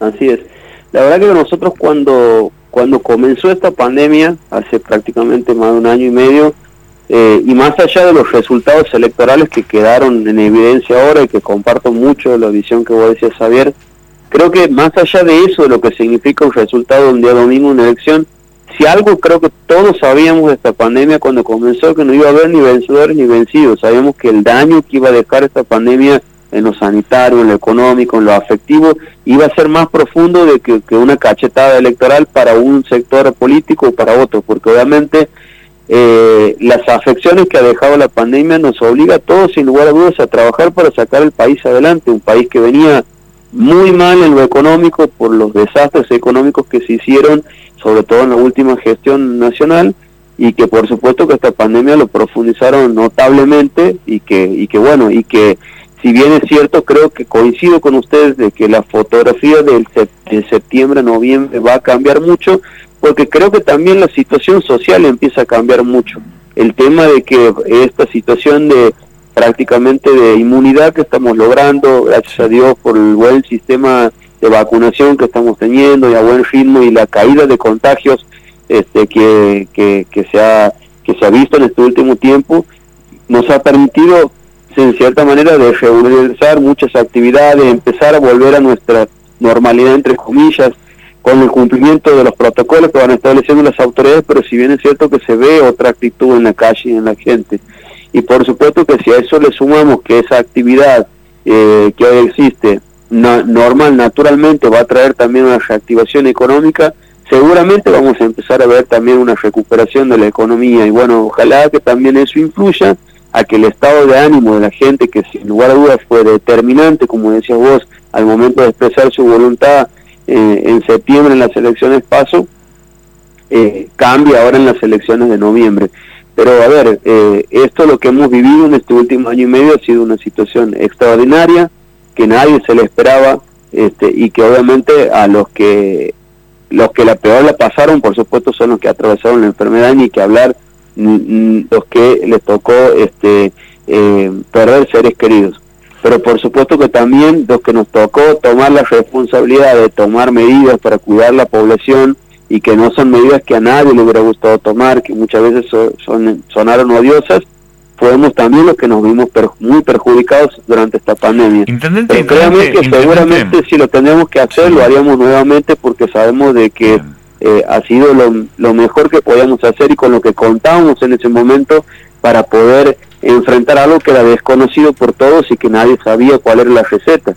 así es. La verdad que nosotros cuando, cuando comenzó esta pandemia, hace prácticamente más de un año y medio, eh, y más allá de los resultados electorales que quedaron en evidencia ahora y que comparto mucho la visión que vos decías, Javier, creo que más allá de eso, de lo que significa un resultado un día domingo, una elección, si algo creo que todos sabíamos de esta pandemia cuando comenzó, que no iba a haber ni vencedores ni vencidos, sabíamos que el daño que iba a dejar esta pandemia en lo sanitario, en lo económico, en lo afectivo, iba a ser más profundo de que, una cachetada electoral para un sector político o para otro, porque obviamente eh, las afecciones que ha dejado la pandemia nos obliga a todos, sin lugar a dudas, a trabajar para sacar el país adelante, un país que venía muy mal en lo económico por los desastres económicos que se hicieron, sobre todo en la última gestión nacional, y que por supuesto que esta pandemia lo profundizaron notablemente y que, y que bueno, y que si bien es cierto, creo que coincido con ustedes de que la fotografía del de septiembre, noviembre va a cambiar mucho, porque creo que también la situación social empieza a cambiar mucho. El tema de que esta situación de prácticamente de inmunidad que estamos logrando, gracias a Dios por el buen sistema de vacunación que estamos teniendo y a buen ritmo y la caída de contagios este, que, que, que, se ha, que se ha visto en este último tiempo, nos ha permitido en cierta manera de regularizar muchas actividades, empezar a volver a nuestra normalidad entre comillas, con el cumplimiento de los protocolos que van estableciendo las autoridades, pero si bien es cierto que se ve otra actitud en la calle y en la gente. Y por supuesto que si a eso le sumamos que esa actividad eh, que hoy existe normal, naturalmente va a traer también una reactivación económica, seguramente vamos a empezar a ver también una recuperación de la economía y bueno, ojalá que también eso influya a que el estado de ánimo de la gente, que sin lugar a dudas fue determinante, como decías vos, al momento de expresar su voluntad eh, en septiembre en las elecciones paso, eh, cambia ahora en las elecciones de noviembre. Pero a ver, eh, esto lo que hemos vivido en este último año y medio ha sido una situación extraordinaria, que nadie se le esperaba, este, y que obviamente a los que los que la peor la pasaron, por supuesto, son los que atravesaron la enfermedad, ni que hablar los que les tocó este eh, perder seres queridos. Pero por supuesto que también los que nos tocó tomar la responsabilidad de tomar medidas para cuidar la población y que no son medidas que a nadie le hubiera gustado tomar, que muchas veces son, sonaron odiosas, fuimos también los que nos vimos muy perjudicados durante esta pandemia. Pero créanme que seguramente si lo tenemos que hacer, lo haríamos nuevamente porque sabemos de que eh, ha sido lo, lo mejor que podíamos hacer y con lo que contábamos en ese momento para poder enfrentar algo que era desconocido por todos y que nadie sabía cuál era la receta.